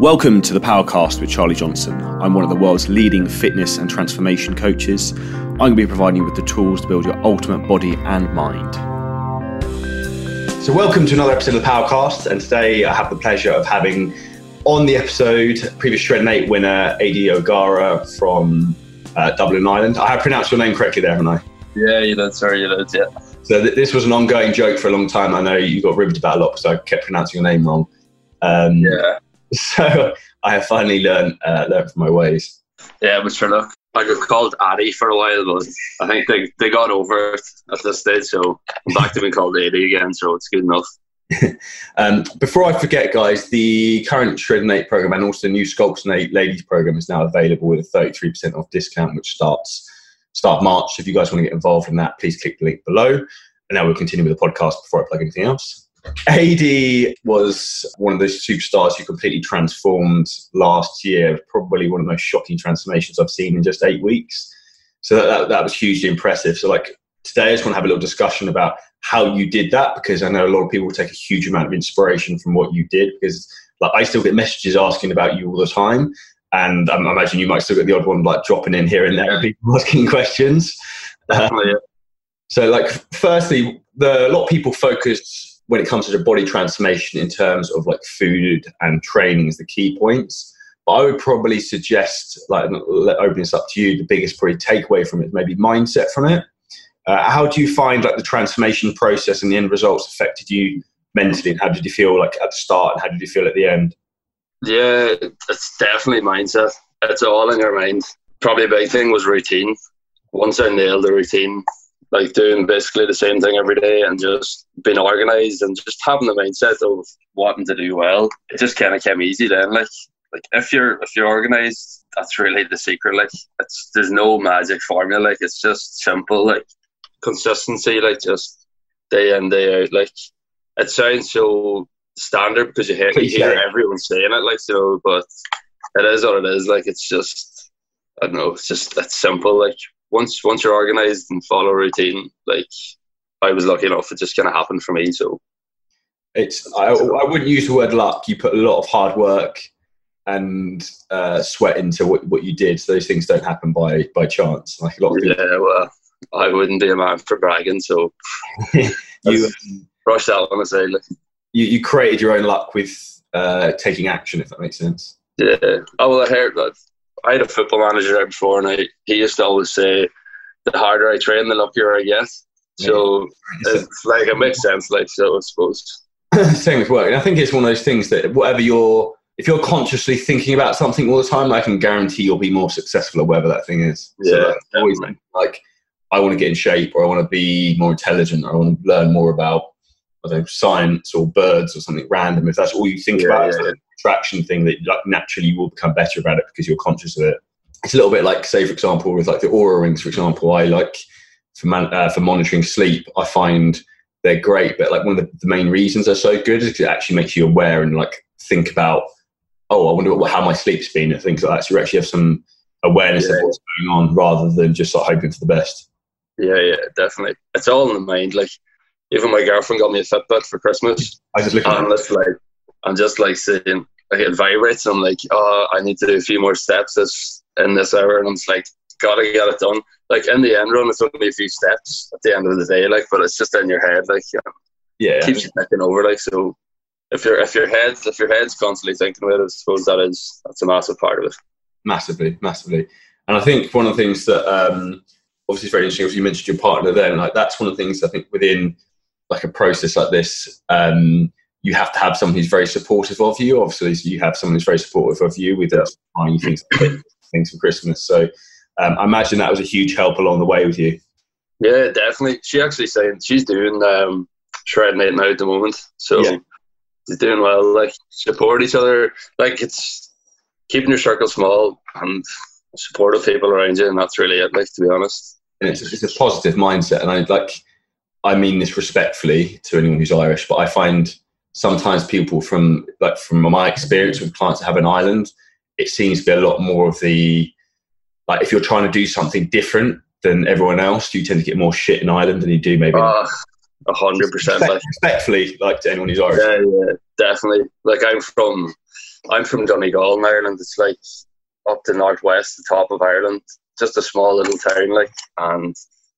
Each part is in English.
Welcome to the Powercast with Charlie Johnson. I'm one of the world's leading fitness and transformation coaches. I'm going to be providing you with the tools to build your ultimate body and mind. So, welcome to another episode of the Powercast. And today I have the pleasure of having on the episode previous Shred 8 winner Adi O'Gara from uh, Dublin, Ireland. I have pronounced your name correctly there, haven't I? Yeah, you did. Sorry, you did. Yeah. So th- this was an ongoing joke for a long time. I know you got ribbed about a lot because I kept pronouncing your name wrong. Um, yeah. So I have finally learned uh, learned from my ways. Yeah, but sure, look, I got called Addy for a while, but I think they, they got over it at this stage, so I'm back to being called Addy again, so it's good enough. um, before I forget, guys, the current Shred 8 program and also the new Sculpt and Ladies program is now available with a 33% off discount, which starts start March. If you guys want to get involved in that, please click the link below. And now we'll continue with the podcast before I plug anything else. Adi was one of those superstars who completely transformed last year. Probably one of the most shocking transformations I've seen in just eight weeks. So that, that, that was hugely impressive. So like today, I just want to have a little discussion about how you did that because I know a lot of people take a huge amount of inspiration from what you did because like I still get messages asking about you all the time. And um, I imagine you might still get the odd one like dropping in here and there, people asking questions. Um. So, like, firstly, the, a lot of people focus when it comes to the body transformation in terms of like food and training is the key points. But I would probably suggest, like, open this up to you. The biggest probably takeaway from it, maybe mindset from it. Uh, how do you find like the transformation process and the end results affected you mentally? And how did you feel like at the start, and how did you feel at the end? Yeah, it's definitely mindset. It's all in your mind. Probably a big thing was routine. Once I nailed the routine, like doing basically the same thing every day and just being organized and just having the mindset of wanting to do well. It just kind of came easy then. Like, like if you're if you're organized, that's really the secret. Like, it's there's no magic formula. Like, it's just simple. Like, consistency. Like, just day in day out. Like, it sounds so standard because you hear you hear everyone saying it. Like, so, but it is what it is. Like, it's just I don't know. It's just that simple. Like once once you're organized and follow a routine, like I was lucky enough, it just kind of happened for me. So it's I, I wouldn't use the word luck. You put a lot of hard work and uh, sweat into what, what you did. So those things don't happen by by chance. Like a lot of people. Yeah, well, I wouldn't be a man for bragging. So you um, brush that one aside. You you created your own luck with uh, taking action, if that makes sense. Yeah. Oh well, I heard that I had a football manager before, and I, he used to always say, "The harder I train, the luckier I get." So yeah. it's like it makes sense. Like so, I suppose. Same with work, and I think it's one of those things that whatever you're, if you're consciously thinking about something all the time, I can guarantee you'll be more successful at whatever that thing is. Yeah, so always like I want to get in shape, or I want to be more intelligent, or I want to learn more about I don't know, science or birds or something random. If that's all you think yeah, about, yeah, attraction thing that like naturally you will become better about it because you're conscious of it. It's a little bit like, say, for example, with like the Oura rings, for example, I like for man, uh, for monitoring sleep. I find they're great, but like one of the, the main reasons they're so good is it actually makes you aware and like think about, oh, I wonder what, how my sleep's been and things like that. So you actually have some awareness yeah. of what's going on rather than just like hoping for the best. Yeah, yeah, definitely. It's all in the mind. Like even my girlfriend got me a Fitbit for Christmas. I just looking and it's like I'm just like saying like it vibrates. I'm like, oh, I need to do a few more steps this in this hour, and I'm just like, gotta get it done. Like in the end run, it's only a few steps at the end of the day, like, but it's just in your head, like, you know, yeah, keeps you thinking over, like, so. If your if your head if your head's constantly thinking about it, I suppose that is that's a massive part of it. Massively, massively, and I think one of the things that um, obviously is very interesting. If you mentioned your partner, then like that's one of the things I think within like a process like this, um, you have to have someone who's very supportive of you. Obviously, you have someone who's very supportive of you with us buying things, things for Christmas. So um, I imagine that was a huge help along the way with you. Yeah, definitely. She actually saying she's doing um, Shreddin8 now at the moment, so yeah. she's doing well. Like support each other. Like it's keeping your circle small and supportive people around you, and that's really it. Like to be honest, and it's, it's a positive mindset, and I like. I mean this respectfully to anyone who's Irish, but I find sometimes people from like from my experience with clients that have an island, it seems to be a lot more of the like if you're trying to do something different than everyone else, you tend to get more shit in Ireland than you do maybe. Ah, a hundred percent. Respectfully, like to anyone who's Irish. Yeah, yeah, definitely. Like I'm from I'm from Donegal in Ireland. It's like up the northwest, the top of Ireland, just a small little town. Like, and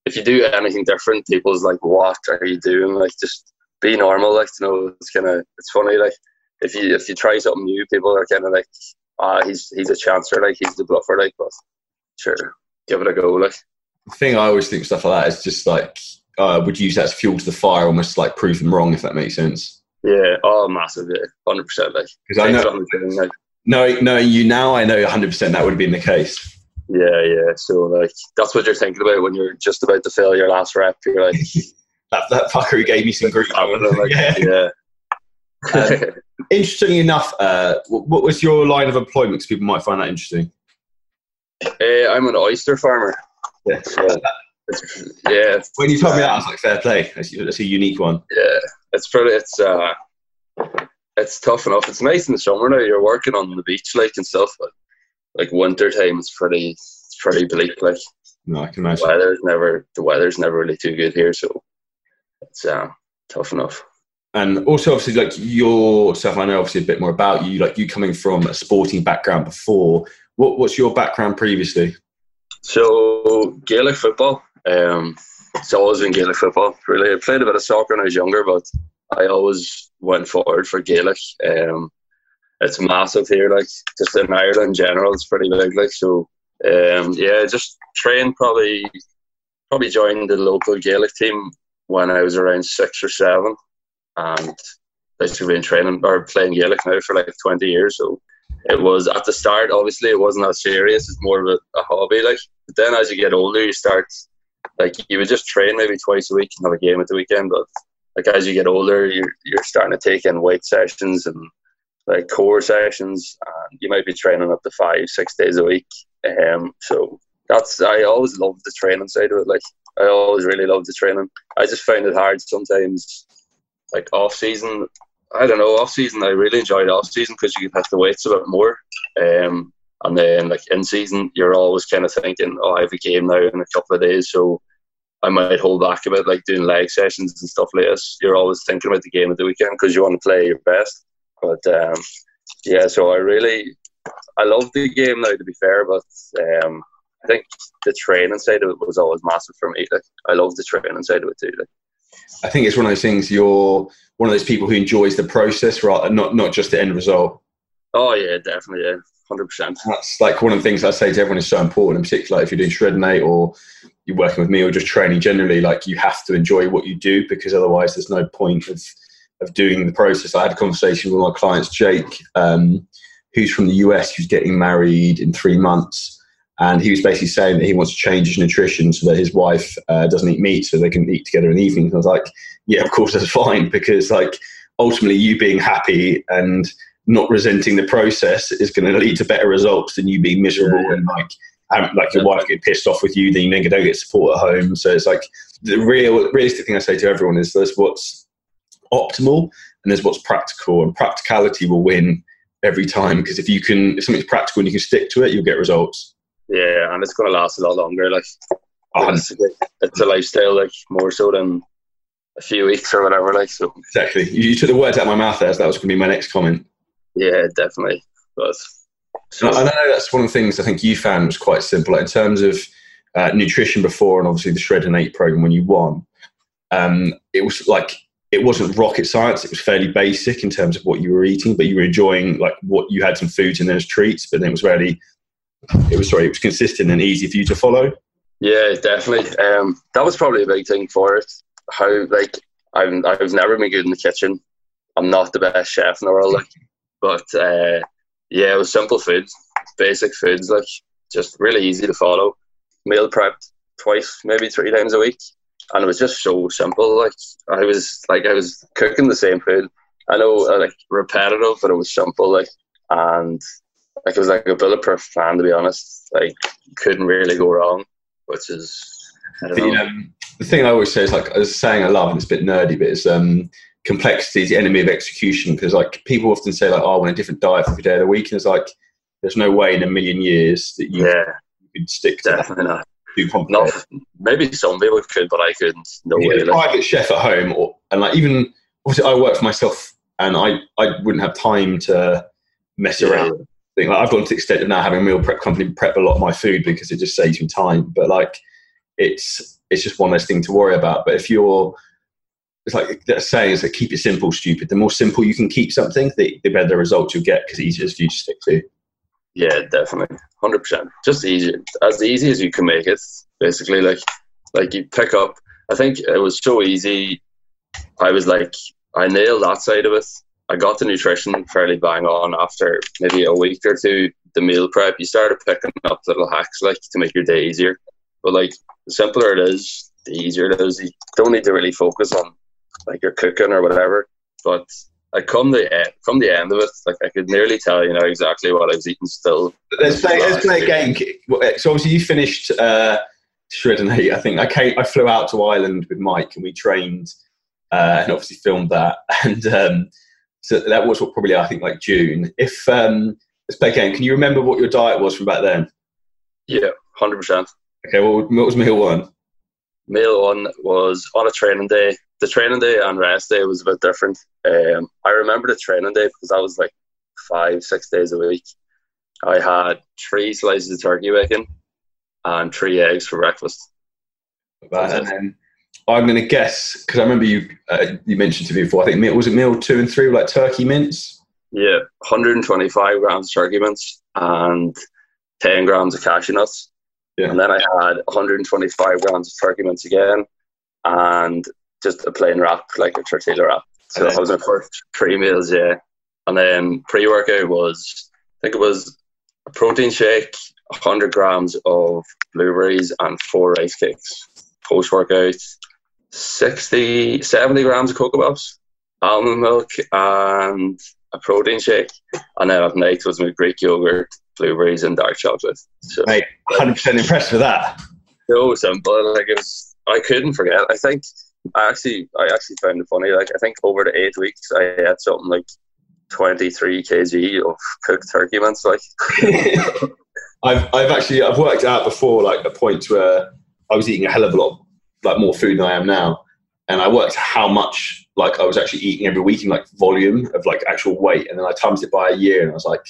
if you do anything different, people's like, "What are you doing?" Like, just be normal. Like, you know, it's kind of it's funny. Like, if you if you try something new, people are kind of like, "Ah, he's he's a chancer. Like, he's the bluffer." Like, but sure, give it a go. Like, the thing I always think stuff like that is just like uh, would use that as fuel to the fire, almost like prove them wrong, if that makes sense. Yeah, oh, massive, yeah, hundred percent. Like, because I know, like, knowing knowing you now, I know hundred percent that would have been the case. Yeah, yeah. So like, that's what you're thinking about when you're just about to fail your last rep. You're like, that that fucker who gave me some grief. Like, yeah. yeah. um, interestingly enough, uh, what was your line of employment? Because people might find that interesting. Uh, I'm an oyster farmer. Yeah. Yeah. When you told me that, I was like, fair play. That's, that's a unique one. Yeah, it's pretty. It's uh, it's tough enough. It's nice in the summer now. You're working on the beach, like and stuff. But like winter time, it's pretty, it's pretty bleak. Like, no, I can imagine. The weather's never, the weather's never really too good here, so it's uh, tough enough. And also, obviously, like yourself, I know obviously a bit more about you. Like you coming from a sporting background before. What, what's your background previously? So Gaelic football. Um, it's always been Gaelic football. Really, I played a bit of soccer when I was younger, but I always went forward for Gaelic. Um, it's massive here, like just in Ireland in general, it's pretty big. Like so, um, yeah, just trained probably probably joined the local Gaelic team when I was around six or seven, and basically been training or playing Gaelic now for like twenty years. So it was at the start. Obviously, it wasn't as serious. It's more of a, a hobby. Like, but then as you get older, you start like you would just train maybe twice a week and have a game at the weekend. But like as you get older, you're you're starting to take in weight sessions and like core sessions, and you might be training up to five, six days a week. Um, so that's I always loved the training side of it. Like I always really loved the training. I just found it hard sometimes, like off season. I don't know, off season I really enjoyed off season because you have to wait a bit more. Um, and then like in season, you're always kind of thinking, oh, I have a game now in a couple of days, so I might hold back a bit, like doing leg sessions and stuff like this. You're always thinking about the game of the weekend because you want to play your best. But um, yeah, so I really, I love the game now. To be fair, but um, I think the training side of it was always massive for me. Like I love the training side of it too. Like. I think it's one of those things. You're one of those people who enjoys the process, right? Not not just the end result. Oh yeah, definitely. Yeah, hundred percent. That's like one of the things I say to everyone is so important. In particular, if you're doing shred mate or you're working with me or just training generally, like you have to enjoy what you do because otherwise there's no point of of doing the process. I had a conversation with my clients, Jake, um, who's from the US, who's getting married in three months. And he was basically saying that he wants to change his nutrition so that his wife uh, doesn't eat meat so they can eat together in the evenings. And I was like, yeah, of course, that's fine because, like, ultimately, you being happy and not resenting the process is going to lead to better results than you being miserable yeah. and like um, like your wife get pissed off with you, then you don't get support at home. So it's like the real realistic thing I say to everyone is there's what's optimal and there's what's practical, and practicality will win every time because if you can if something's practical and you can stick to it, you'll get results. Yeah, and it's going to last a lot longer. Like it's, it's a lifestyle, like more so than a few weeks or whatever. Like so. Exactly. You, took the words out of my mouth there. So that was going to be my next comment. Yeah, definitely. But so, I know that's one of the things I think you found was quite simple like in terms of uh, nutrition before, and obviously the Shreddin8 program when you won. Um, it was like it wasn't rocket science. It was fairly basic in terms of what you were eating, but you were enjoying like what you had some foods and as treats. But then it was really, it was sorry, it was consistent and easy for you to follow. Yeah, definitely. Um, that was probably a big thing for it. How like I'm, I've never been good in the kitchen. I'm not the best chef in the world, like, but uh, yeah, it was simple foods, basic foods, like just really easy to follow. Meal prepped twice, maybe three times a week and it was just so simple. Like I was like I was cooking the same food. I know uh, like repetitive, but it was simple. Like and like it was like a bulletproof plan to be honest. Like couldn't really go wrong, which is. The, um, the thing I always say is like I was saying I love, and it's a bit nerdy, but it's um, complexity is the enemy of execution. Because like people often say like, "Oh, I want a different diet every day of the week," and it's like, there's no way in a million years that you, yeah, you could stick to definitely that. not complicated. Maybe some people could, but I couldn't. No yeah, way. Private chef at home, or and like even obviously I work for myself, and I I wouldn't have time to mess around. Like, I've gone to the extent of now having a meal prep company prep a lot of my food because it just saves me time. But like, it's it's just one less thing to worry about. But if you're it's like that saying is that keep it simple, stupid. The more simple you can keep something, the, the better the results you'll get because it's easier for you to stick to. Yeah, definitely, hundred percent. Just easy, as easy as you can make it. Basically, like like you pick up. I think it was so easy. I was like, I nailed that side of it. I got the nutrition fairly bang on after maybe a week or two. The meal prep, you started picking up little hacks like to make your day easier. But like the simpler it is, the easier it is. You don't need to really focus on like your cooking or whatever. But I come the end, come the end of it, like I could nearly tell you know exactly what I was eating still. Let's play. Let's play a game. So obviously you finished uh, Shreddin8. I think I came. I flew out to Ireland with Mike and we trained uh, and obviously filmed that. And um, so that was what probably I think like June. If um, let's play game. Can you remember what your diet was from back then? Yeah, hundred percent. Okay. Well, what was meal one? Meal one was on a training day the training day and rest day was a bit different. Um, I remember the training day because that was like five, six days a week. I had three slices of turkey bacon and three eggs for breakfast. and then I'm going to guess because I remember you uh, you mentioned to me before. I think meal was it meal two and three like turkey mince. Yeah, 125 grams of turkey mince and 10 grams of cashew nuts. Yeah. And then I had 125 grams of turkey mince again and just a plain wrap, like a tortilla wrap. So that was my first three meals, yeah. And then pre workout was, I think it was a protein shake, 100 grams of blueberries, and four rice cakes. Post workout, 60, 70 grams of Coco Pops, almond milk, and a protein shake. And then at night was my Greek yogurt, blueberries, and dark chocolate. So, Mate, 100% impressed with that. So simple. Like it was, I couldn't forget. I think I actually, I actually found it funny. Like I think over the eight weeks, I had something like twenty three kg of cooked turkey mince. Like, I've, I've actually, I've worked out before, like a point where I was eating a hell of a lot, like more food than I am now, and I worked how much like I was actually eating every week in like volume of like actual weight, and then I times it by a year, and I was like,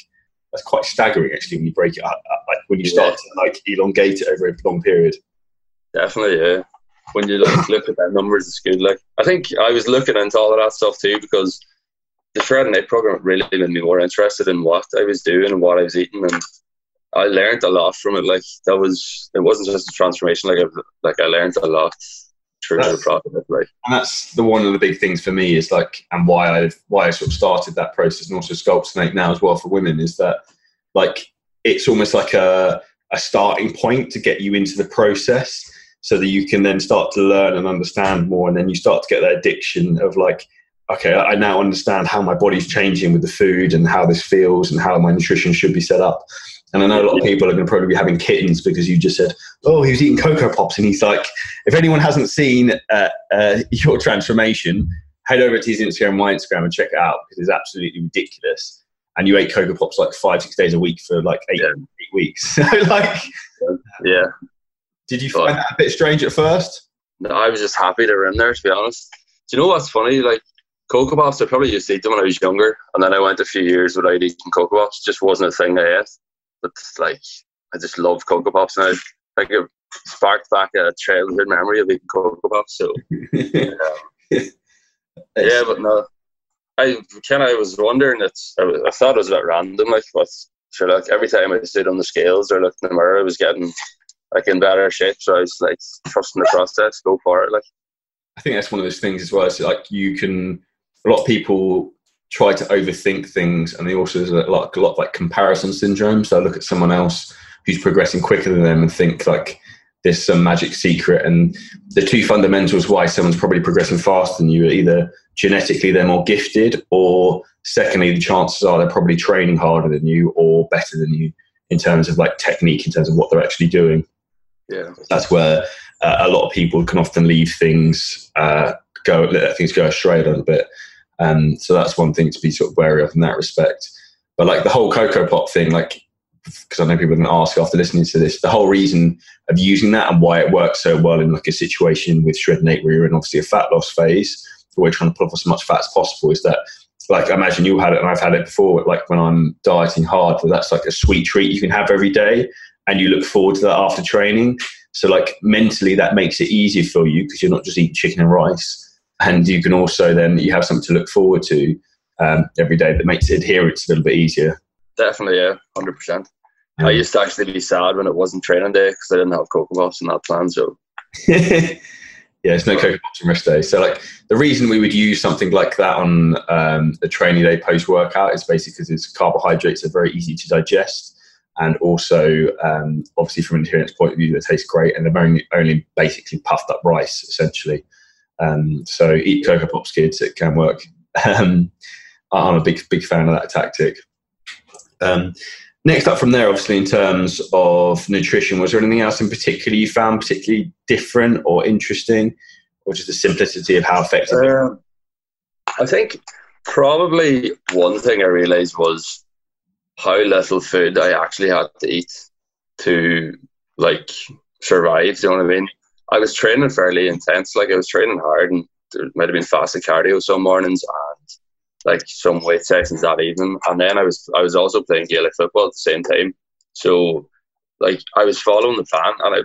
that's quite staggering actually when you break it up, like when you start yeah. to like elongate it over a long period. Definitely, yeah when you look, look at that numbers, it's good. Like I think I was looking into all of that stuff too because the Shreddin8 program really made me more interested in what I was doing and what I was eating, and I learned a lot from it. Like that was it wasn't just a transformation. Like I, like I learned a lot through that's, the process. Like, and that's the one of the big things for me is like, and why I why I sort of started that process, and also Sculpt and now as well for women is that like it's almost like a a starting point to get you into the process so that you can then start to learn and understand more and then you start to get that addiction of like okay i now understand how my body's changing with the food and how this feels and how my nutrition should be set up and I know a lot of people are going to probably be having kittens because you just said, "Oh, he was eating coco pops," and he's like, "If anyone hasn't seen uh, uh, your transformation, head over to his Instagram, my Instagram, and check it out because it's absolutely ridiculous." And you ate coco pops like five, six days a week for like eight, yeah. eight weeks. so like, yeah, did you find that a bit strange at first? No, I was just happy they were in there, to be honest. Do you know what's funny? Like, Coco Pops, I probably used to eat them when I was younger, and then I went a few years without eating Coco Pops. Just wasn't a thing I ate. But, like, I just love Coco Pops now. Like, it sparked back a childhood memory of eating Coco Pops. So, yeah. yeah, but no. I kind of was wondering, it's, I, I thought it was a bit random, like, but sure, like, every time I stood on the scales or looked in the mirror, I was getting like in better shape. So I was like trusting the process, go for it. Like I think that's one of those things as well. It's like you can a lot of people try to overthink things, and they also there's a lot, a lot of like comparison syndrome. So I look at someone else who's progressing quicker than them and think like there's some magic secret. And the two fundamentals why someone's probably progressing faster than you are either genetically they're more gifted, or secondly the chances are they're probably training harder than you or better than you in terms of like technique, in terms of what they're actually doing. Yeah, that's where uh, a lot of people can often leave things uh, go, let things go astray a little bit. Um, so that's one thing to be sort of wary of in that respect. But like the whole coco pop thing, like because I know people are going to ask after listening to this, the whole reason of using that and why it works so well in like a situation with Shreddin8 where you're in obviously a fat loss phase, where we're trying to pull off as much fat as possible, is that like I imagine you had it and I've had it before. Like when I'm dieting hard, that's like a sweet treat you can have every day, and you look forward to that after training. So like mentally, that makes it easier for you because you're not just eating chicken and rice, and you can also then you have something to look forward to um, every day that makes adherence a little bit easier. Definitely, yeah, hundred percent. I used to actually be sad when it wasn't training day because I didn't have cocoa puffs in that plan. So Yeah, it's no coco pops on rest day. So, like the reason we would use something like that on um, a training day post workout is basically because its carbohydrates are very easy to digest, and also um, obviously from an adherence point of view, they taste great, and they're only, only basically puffed up rice essentially. Um, so eat coco pops, kids. It can work. Um, I'm a big big fan of that tactic. Um, next up from there, obviously, in terms of nutrition, was there anything else in particular you found particularly different or interesting, or just the simplicity of how effective? Um, I think probably one thing I realized was how little food I actually had to eat to like survive. Do you know what I mean? I was training fairly intense, like I was training hard, and there might have been fasted cardio some mornings and like some weight sessions that evening. And then I was I was also playing Gaelic football at the same time. So like I was following the plan and I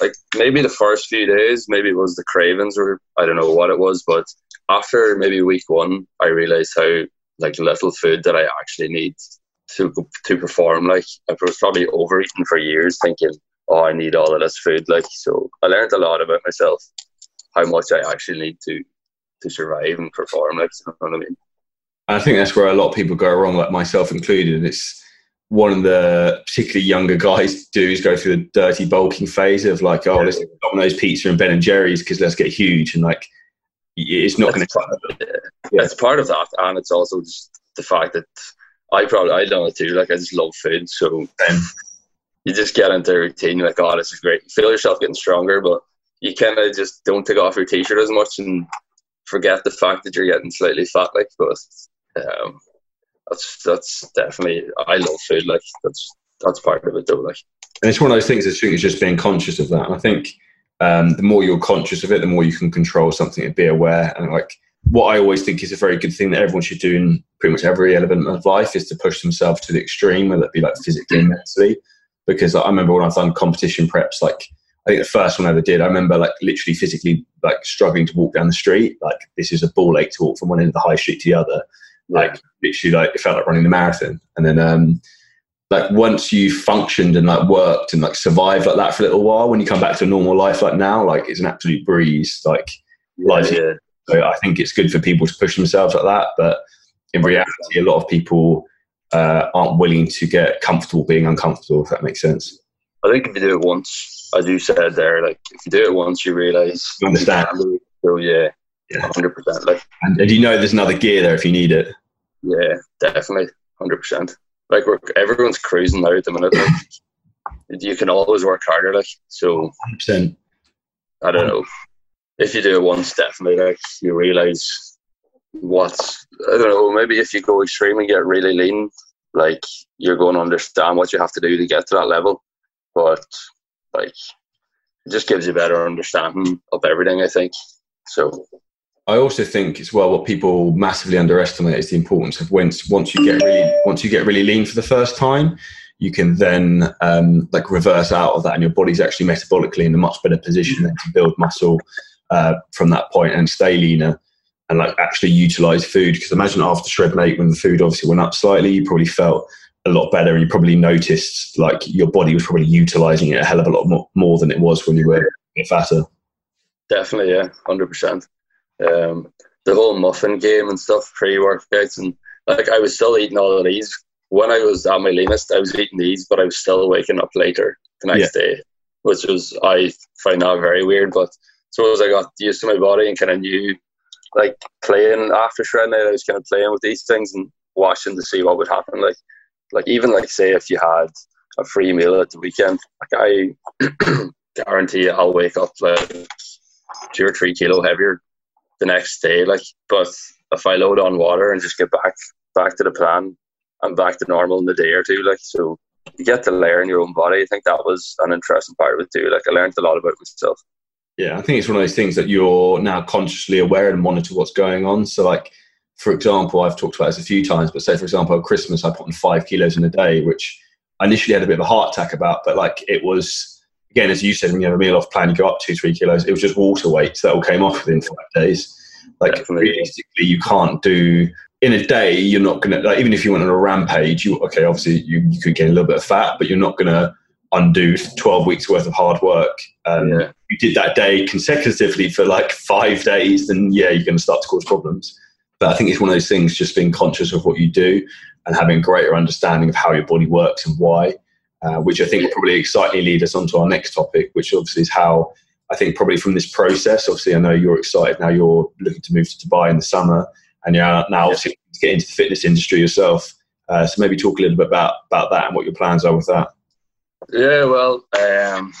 like maybe the first few days, maybe it was the cravings or I don't know what it was, but after maybe week one I realized how like little food that I actually need to to perform. Like I was probably overeating for years thinking, Oh, I need all of this food. Like so I learned a lot about myself, how much I actually need to to survive and perform, like you know what I mean. I think that's where a lot of people go wrong, like myself included. And it's one of the particularly younger guys do is go through the dirty bulking phase of like, oh, let's get Domino's pizza and Ben and Jerry's because let's get huge and like it's not going to. Yeah, it's part of that, and it's also just the fact that I probably I done it too. Like I just love food, so you just get into a routine. You're like, oh, this is great. You feel yourself getting stronger, but you kind of just don't take off your t-shirt as much and forget the fact that you're getting slightly fat. Like, but um, that's that's definitely I love food. Like that's that's part of it though. Like, and it's one of those things. I think is just being conscious of that. And I think um, the more you're conscious of it, the more you can control something and be aware. And like what I always think is a very good thing that everyone should do in pretty much every element of life is to push themselves to the extreme, whether it be like physically and mentally. Because I remember when I've done competition preps, like I think the first one I ever did, I remember like literally physically like struggling to walk down the street. Like this is a ball ache to walk from one end of the high street to the other. Like literally like it felt like running the marathon. And then um like once you functioned and like worked and like survived like that for a little while when you come back to a normal life like now like it's an absolute breeze. Like yeah, life yeah. so i think it's good for people to push themselves like that but in reality a lot of people uh, aren't willing to get comfortable being uncomfortable if that makes sense i think if you do it once as you said there like if you do it once you realize you understand so yeah hundred percent. Like, and, and you know, there's another gear there if you need it. Yeah, definitely, hundred percent. Like, we're, everyone's cruising now at the minute. Like, you can always work harder. Like, so, 100%. I don't know. If you do it once, definitely, like, you realize what's. I don't know. Maybe if you go extreme and get really lean, like, you're going to understand what you have to do to get to that level. But like, it just gives you a better understanding of everything. I think so. I also think as well what people massively underestimate is the importance of once once you get really once you get really lean for the first time, you can then um, like reverse out of that, and your body's actually metabolically in a much better position to build muscle uh, from that point and stay leaner and like actually utilize food. Because imagine after shred eight, when the food obviously went up slightly, you probably felt a lot better, and you probably noticed like your body was probably utilizing it a hell of a lot more, more than it was when you were fatter. Definitely, yeah, hundred percent um, the whole muffin game and stuff, pre workouts, and like I was still eating all of these. When I was at my leanest, I was eating these, but I was still waking up later the next yeah. day, which was I find that very weird. But so as I got used to my body and kind of knew, like playing after shred I was kind of playing with these things and watching to see what would happen. Like, like even like say if you had a free meal at the weekend, like I guarantee you, I'll wake up like two or three kilo heavier the next day. Like, but if I load on water and just get back back to the plan, I'm back to normal in a day or two. Like, so you get to learn your own body. I think that was an interesting part of it too. Like, I learned a lot about myself. Yeah, I think it's one of those things that you're now consciously aware and monitor what's going on. So, like, for example, I've talked about this a few times, but say for example, at Christmas I put on five kilos in a day, which I initially had a bit of a heart attack about, but like it was again, as you said, when you have a meal off plan, you go up two, three kilos. It was just water weight that all came off within five days. Like Definitely. realistically, you can't do in a day. You're not gonna like even if you went on a rampage. You okay? Obviously, you, you could gain a little bit of fat, but you're not gonna undo 12 weeks worth of hard work. Um, yeah. You did that day consecutively for like five days, then yeah, you're going to start to cause problems. But I think it's one of those things, just being conscious of what you do and having a greater understanding of how your body works and why, uh, which I think will probably excitedly lead us on to our next topic, which obviously is how I think probably from this process, obviously I know you're excited now you're looking to move to Dubai in the summer and you're now obviously to get into the fitness industry yourself. Uh, so maybe talk a little bit about, about that and what your plans are with that. Yeah, well, um,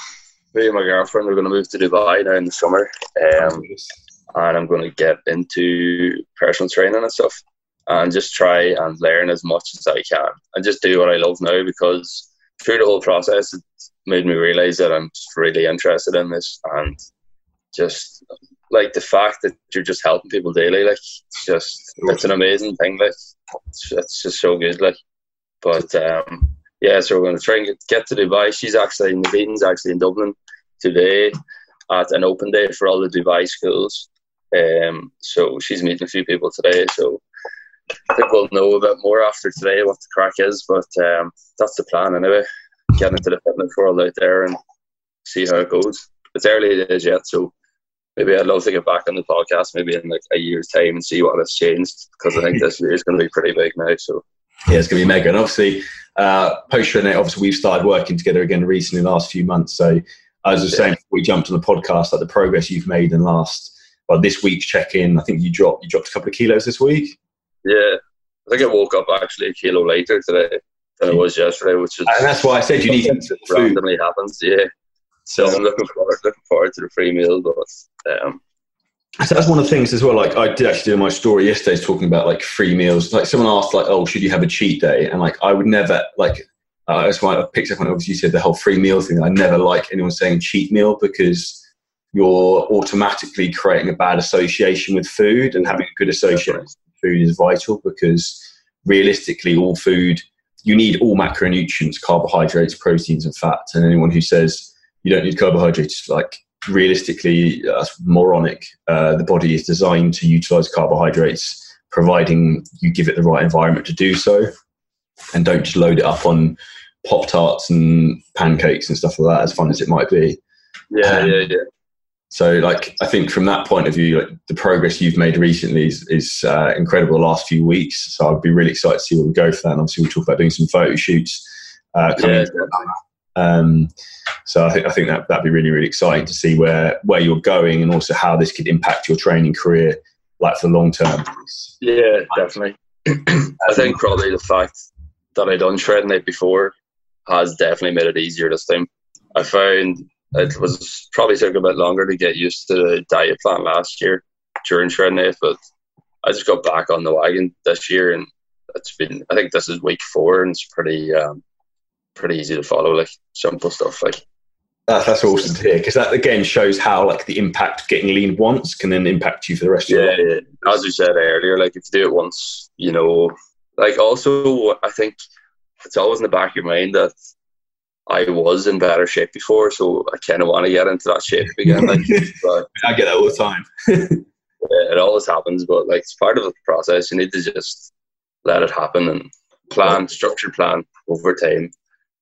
me and my girlfriend are going to move to Dubai now in the summer. Um, and I'm going to get into personal training and stuff and just try and learn as much as I can and just do what I love now because through the whole process it made me realize that I'm really interested in this and just like the fact that you're just helping people daily like it's just it's an amazing thing like it's, it's just so good like but um yeah so we're going to try and get, get to Dubai she's actually in the meeting's actually in Dublin today at an open day for all the Dubai schools um, so she's meeting a few people today. So I think we'll know a bit more after today what the crack is. But um, that's the plan anyway. Get into the fitness world out there and see how it goes. It's early days yet, so maybe I'd love to get back on the podcast maybe in like a year's time and see what has changed because I think this year is going to be pretty big now. So yeah, it's going to be mega. And obviously, uh, post obviously we've started working together again recently in the last few months. So as I was saying we jumped on the podcast, like the progress you've made in the last well, this week's check in, I think you dropped you dropped a couple of kilos this week. Yeah, I think I woke up actually a kilo later today than it was yesterday, which is and that's why I said you need to randomly happens. Yeah, so I'm looking forward looking forward to the free meal, but um, so that's one of the things as well. Like I did actually do my story yesterday, talking about like free meals. Like someone asked, like, "Oh, should you have a cheat day?" And like I would never like. Uh, that's why I picked up on obviously you said the whole free meal thing. I never like anyone saying cheat meal because you're automatically creating a bad association with food and having a good association with food is vital because realistically all food you need all macronutrients carbohydrates proteins and fats and anyone who says you don't need carbohydrates like realistically that's moronic uh, the body is designed to utilize carbohydrates providing you give it the right environment to do so and don't just load it up on pop tarts and pancakes and stuff like that as fun as it might be yeah um, yeah yeah so, like, I think from that point of view, like, the progress you've made recently is, is uh, incredible. The last few weeks, so I'd be really excited to see where we go for that. And obviously, we talk about doing some photo shoots uh, coming. Yeah, um, so I think I think that that'd be really really exciting to see where where you're going and also how this could impact your training career, like for the long term. Yeah, definitely. I think probably the fact that I done shredding before has definitely made it easier this time. I found it was probably took a bit longer to get used to the diet plan last year during Shred but I just got back on the wagon this year, and it's been. I think this is week four, and it's pretty, um, pretty easy to follow. Like simple stuff, like. That's, that's awesome to hear because that again shows how like the impact getting lean once can then impact you for the rest of yeah, your life. Yeah, as we said earlier, like if you do it once, you know, like also I think it's always in the back of your mind that I was in better shape before, so I kind of want to get into that shape again. Like, but, I get that all the time. it always happens, but like it's part of the process. You need to just let it happen and plan, structured plan over time.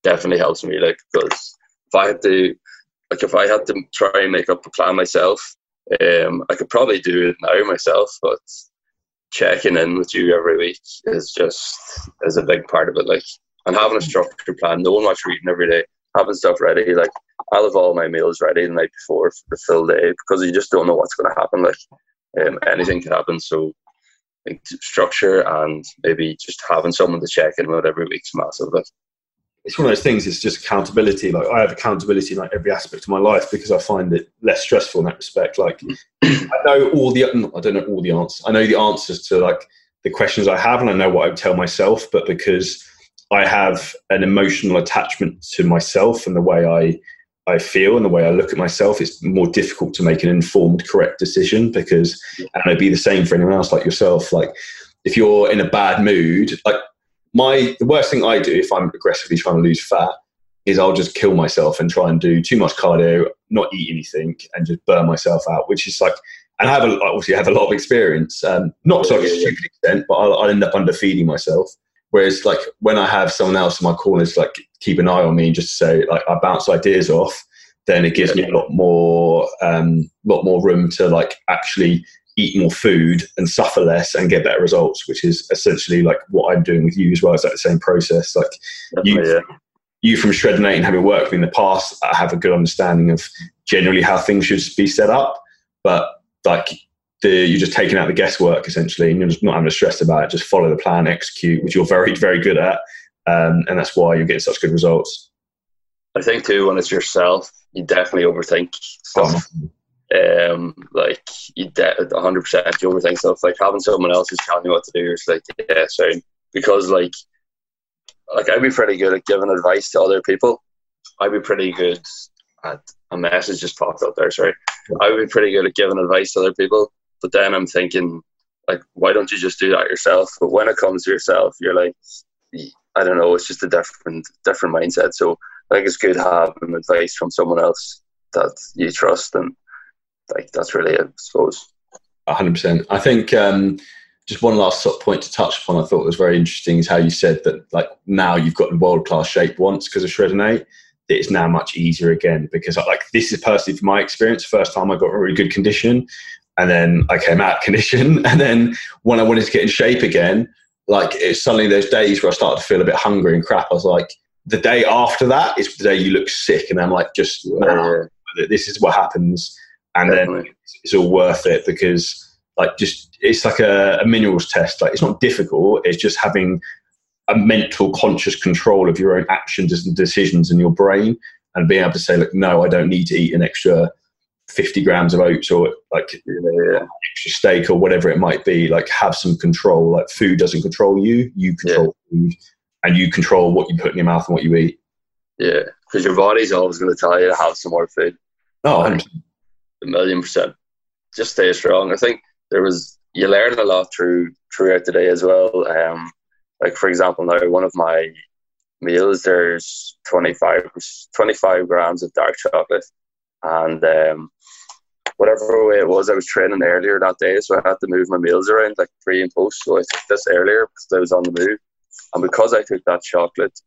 Definitely helps me. Like because if I had to, like if I had to try and make up a plan myself, um, I could probably do it now myself, but checking in with you every week is just is a big part of it. Like and having a structured plan, knowing what you're eating every day, having stuff ready. Like I'll have all my meals ready the night before for the full day because you just don't know what's going to happen. Like um, anything can happen. So structure and maybe just having someone to check in with every week's massive. Like, it's one of those things. It's just accountability. Like I have accountability in like every aspect of my life because I find it less stressful in that respect. Like mm. I know all the I don't know all the answers. I know the answers to like the questions I have, and I know what I would tell myself. But because I have an emotional attachment to myself and the way I I feel and the way I look at myself, it's more difficult to make an informed, correct decision because, and it'd be the same for anyone else like yourself. Like if you're in a bad mood, like my the worst thing I do if I'm aggressively trying to lose fat is I'll just kill myself and try and do too much cardio, not eat anything, and just burn myself out. Which is like, and I have a, obviously I have a lot of experience, um, not to like a stupid extent, but I'll, I'll end up underfeeding myself. Whereas like when I have someone else in my corner to like keep an eye on me and just say like I bounce ideas off, then it gives me a lot more um, lot more room to like actually eat more food and suffer less and get better results, which is essentially like what I'm doing with you as well. It's like the same process. Like you, yeah. you from Shred and having worked with me in the past, I have a good understanding of generally how things should be set up. But like the, you're just taking out the guesswork essentially, and you're just not having to stress about it. Just follow the plan, execute, which you're very, very good at, um, and that's why you're getting such good results. I think too when it's yourself, you definitely overthink stuff. Oh um, like you de- 100 percent you overthink stuff. Like having someone else who's telling you what to do, is like yeah, so because like like I'd be pretty good at giving advice to other people. I'd be pretty good at a message just popped up there. Sorry, I would be pretty good at giving advice to other people. But then I'm thinking, like, why don't you just do that yourself? But when it comes to yourself, you're like, I don't know. It's just a different different mindset. So I think it's good having advice from someone else that you trust and like that's really it, I suppose. hundred percent. I think um, just one last sort of point to touch upon. I thought was very interesting is how you said that like now you've got world class shape once because of Shreddin8. It's now much easier again because like this is personally from my experience. First time I got really good condition, and then I came out condition, and then when I wanted to get in shape again, like it's suddenly those days where I started to feel a bit hungry and crap. I was like, the day after that is the day you look sick, and I'm like, just nah, this is what happens and Definitely. then it's all worth it because like just it's like a, a minerals test. Like it's not difficult. It's just having a mental conscious control of your own actions and decisions in your brain and being able to say, look, no, I don't need to eat an extra 50 grams of oats or like yeah. extra steak or whatever it might be. Like have some control. Like food doesn't control you, you control yeah. food and you control what you put in your mouth and what you eat. Yeah, because your body's always going to tell you to have some more food. Oh, like, a million percent. Just stay strong. I think there was you learn a lot through throughout the day as well. Um, like for example, now one of my meals there's 25, 25 grams of dark chocolate, and um, whatever way it was, I was training earlier that day, so I had to move my meals around like pre and post. So I took this earlier because I was on the move, and because I took that chocolate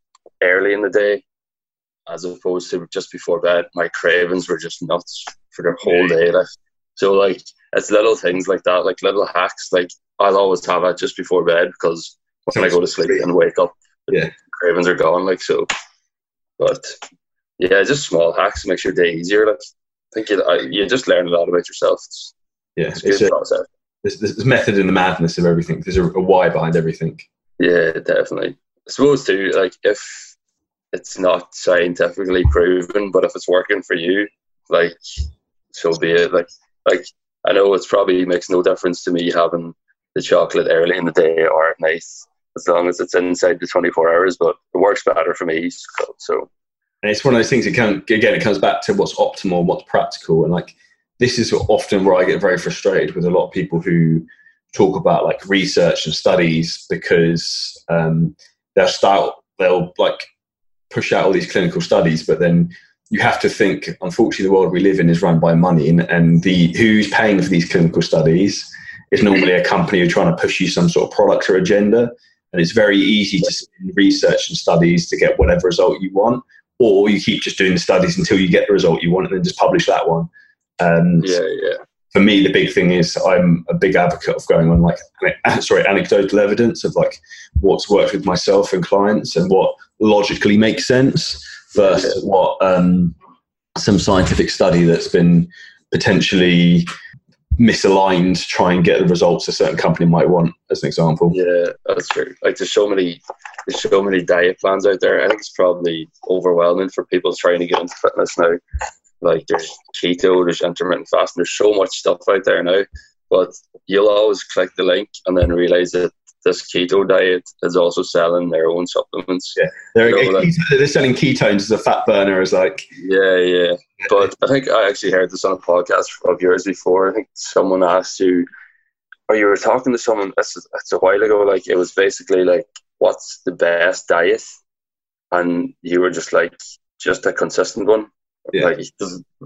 early in the day, as opposed to just before bed, my cravings were just nuts for the whole day. Like, so like it's little things like that, like little hacks. Like I'll always have it just before bed because when I go to sleep and wake up, yeah, cravings are gone. Like so, but yeah, just small hacks makes your day easier. Like I think you, you just learn a lot about yourself. It's, yeah, it's, it's a, process. There's, there's method in the madness of everything. There's a, a why behind everything. Yeah, definitely. I suppose too, like if it's not scientifically proven, but if it's working for you, like so be it. Like like I know it's probably makes no difference to me having the chocolate early in the day or at night, as long as it's inside the twenty four hours. But it works better for me. So and it's one of those things. It can again, it comes back to what's optimal, what's practical, and like this is often where I get very frustrated with a lot of people who talk about like research and studies because um, they'll start they'll like push out all these clinical studies, but then you have to think, unfortunately, the world we live in is run by money, and, and the who's paying for these clinical studies is normally a company who's trying to push you some sort of product or agenda. And it's very easy to research and studies to get whatever result you want, or you keep just doing the studies until you get the result you want and then just publish that one. And yeah, yeah. For me, the big thing is I'm a big advocate of going on like sorry anecdotal evidence of like what's worked with myself and clients and what logically makes sense versus what um, some scientific study that's been potentially misaligned to try and get the results a certain company might want, as an example. Yeah, that's true. Like there's so many, there's so many diet plans out there. I think it's probably overwhelming for people trying to get into fitness now. Like there's keto, there's intermittent fasting, there's so much stuff out there now. But you'll always click the link and then realize that this keto diet is also selling their own supplements. Yeah, they're, know, they're selling ketones as a fat burner, as like. Yeah, yeah. But I think I actually heard this on a podcast of yours before. I think someone asked you, or you were talking to someone that's, that's a while ago like it was basically like what's the best diet and you were just like just a consistent one yeah. like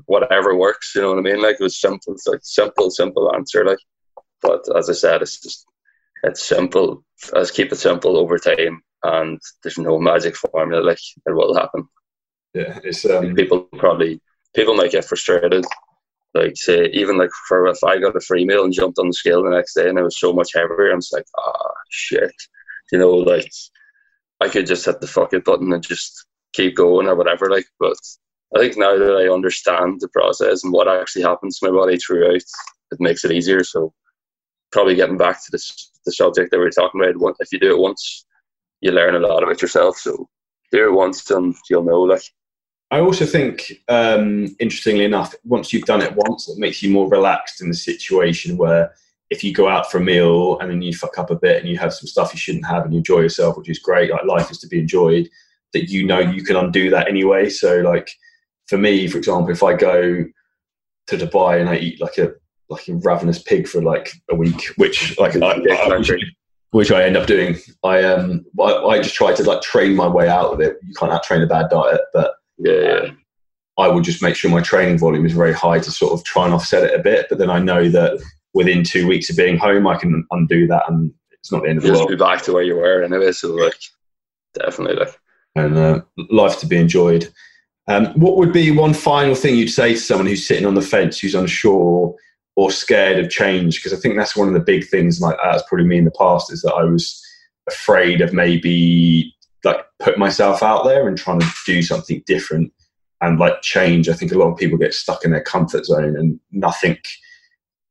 whatever works you know what i mean like it was simple it's like simple simple answer like but as i said it's just it's simple let's keep it simple over time and there's no magic formula like it will happen yeah it's um... people probably people might get frustrated like say even like for if I got a free meal and jumped on the scale the next day and it was so much heavier, I'm just like, ah oh, shit. You know, like I could just hit the fuck it button and just keep going or whatever. Like, but I think now that I understand the process and what actually happens to my body throughout, it makes it easier. So probably getting back to this the subject that we are talking about. If you do it once, you learn a lot about yourself. So do it once and you'll know. Like I also think, um, interestingly enough, once you've done it once, it makes you more relaxed in the situation where if you go out for a meal and then you fuck up a bit and you have some stuff you shouldn't have and you enjoy yourself, which is great, like life is to be enjoyed, that you know you can undo that anyway. So, like for me, for example, if I go to Dubai and I eat like a like a ravenous pig for like a week, which like I, I, which, which I end up doing, I um I, I just try to like train my way out of it. You can't out train a bad diet, but yeah, I would just make sure my training volume is very high to sort of try and offset it a bit. But then I know that within two weeks of being home, I can undo that, and it's not the end of the world. Be back to where you were anyway. So like, definitely like, and uh, life to be enjoyed. Um, what would be one final thing you'd say to someone who's sitting on the fence, who's unsure or scared of change? Because I think that's one of the big things. Like uh, that's probably me in the past is that I was afraid of maybe like put myself out there and trying to do something different and like change. I think a lot of people get stuck in their comfort zone and nothing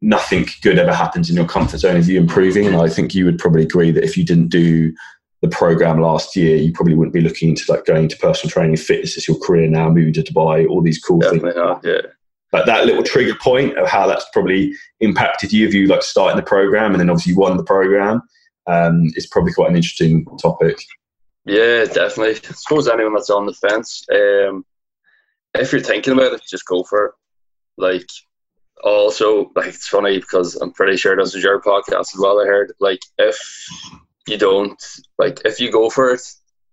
nothing good ever happens in your comfort zone if you're improving. And I think you would probably agree that if you didn't do the program last year, you probably wouldn't be looking into like going to personal training, fitness as your career now, moving to Dubai, all these cool Definitely things. Not, yeah. But that little trigger point of how that's probably impacted you, if you like starting the program and then obviously won the program, um, is probably quite an interesting topic. Yeah, definitely. I suppose anyone that's on the fence, um, if you're thinking about it, just go for it. Like, also, like it's funny because I'm pretty sure this is your podcast as well. I heard like if you don't like if you go for it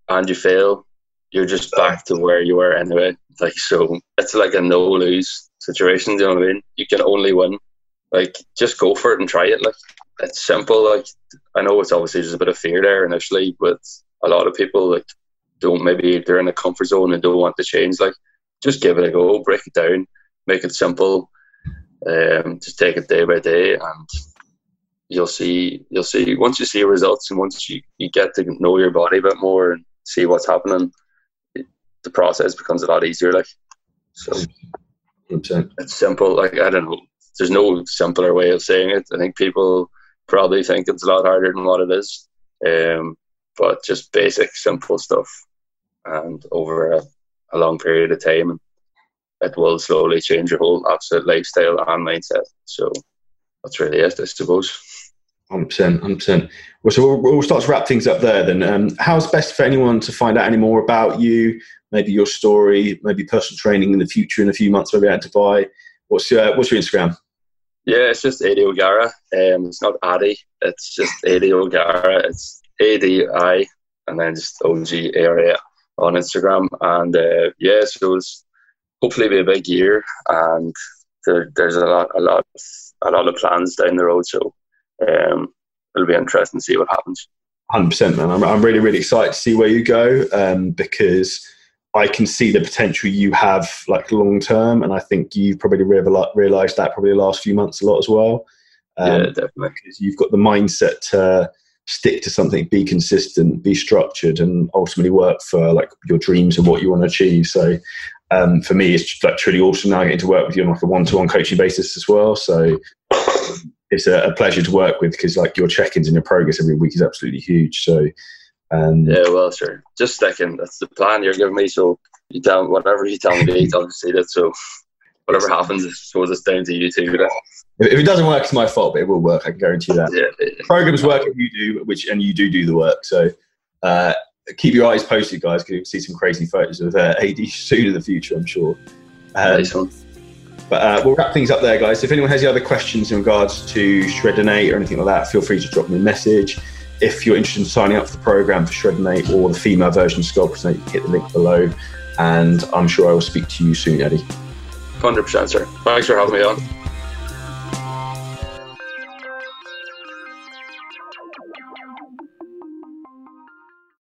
and you fail, you're just back to where you were anyway. Like so, it's like a no lose situation. You know what I mean? You can only win. Like, just go for it and try it. Like, it's simple. Like, I know it's obviously just a bit of fear there initially, but a lot of people like don't maybe they're in a comfort zone and don't want to change. Like, just give it a go, break it down, make it simple, um, just take it day by day, and you'll see you'll see once you see results and once you, you get to know your body a bit more and see what's happening, it, the process becomes a lot easier. Like, so 100%. it's simple. Like I don't know, there's no simpler way of saying it. I think people probably think it's a lot harder than what it is. Um, but just basic, simple stuff, and over a, a long period of time, it will slowly change your whole absolute lifestyle and mindset. So that's really it, I suppose. Hundred percent, hundred percent. Well, so we'll, we'll, start to wrap things up there. Then, um, how's best for anyone to find out any more about you? Maybe your story, maybe personal training in the future in a few months. Maybe out to buy. What's your What's your Instagram? Yeah, it's just Adi O'Gara. Um, it's not Addy. It's just Adi O'Gara. It's a D I and then just O G A R A on Instagram. And uh, yeah, so it's hopefully be a big year, and there, there's a lot, a lot, a lot of plans down the road. So um, it'll be interesting to see what happens. Hundred percent, man. I'm, I'm really, really excited to see where you go um, because I can see the potential you have, like long term, and I think you've probably realised that probably the last few months a lot as well. Um, yeah, definitely. Because you've got the mindset to stick to something, be consistent, be structured, and ultimately work for like your dreams and what you want to achieve. So um, for me, it's like truly awesome now getting to work with you on like a one-to-one coaching basis as well. So it's a, a pleasure to work with because like your check-ins and your progress every week is absolutely huge. So um, yeah, well, sure, just sticking. That's the plan you're giving me. So you tell whatever you tell me, I'll see that. So whatever happens, I suppose it's down to you too. If it doesn't work, it's my fault, but it will work. I can guarantee that. Yeah, yeah. Programs work if you do, which and you do do the work. So uh, keep your eyes posted, guys, because you'll see some crazy photos of uh, Adi soon in the future. I'm sure. Um, nice But uh, we'll wrap things up there, guys. If anyone has any other questions in regards to Shreddin8 or anything like that, feel free to drop me a message. If you're interested in signing up for the program for Shreddin8 or the female version of Sculptin8, hit the link below. And I'm sure I will speak to you soon, Eddie. 100%, sir. Thanks for having me on.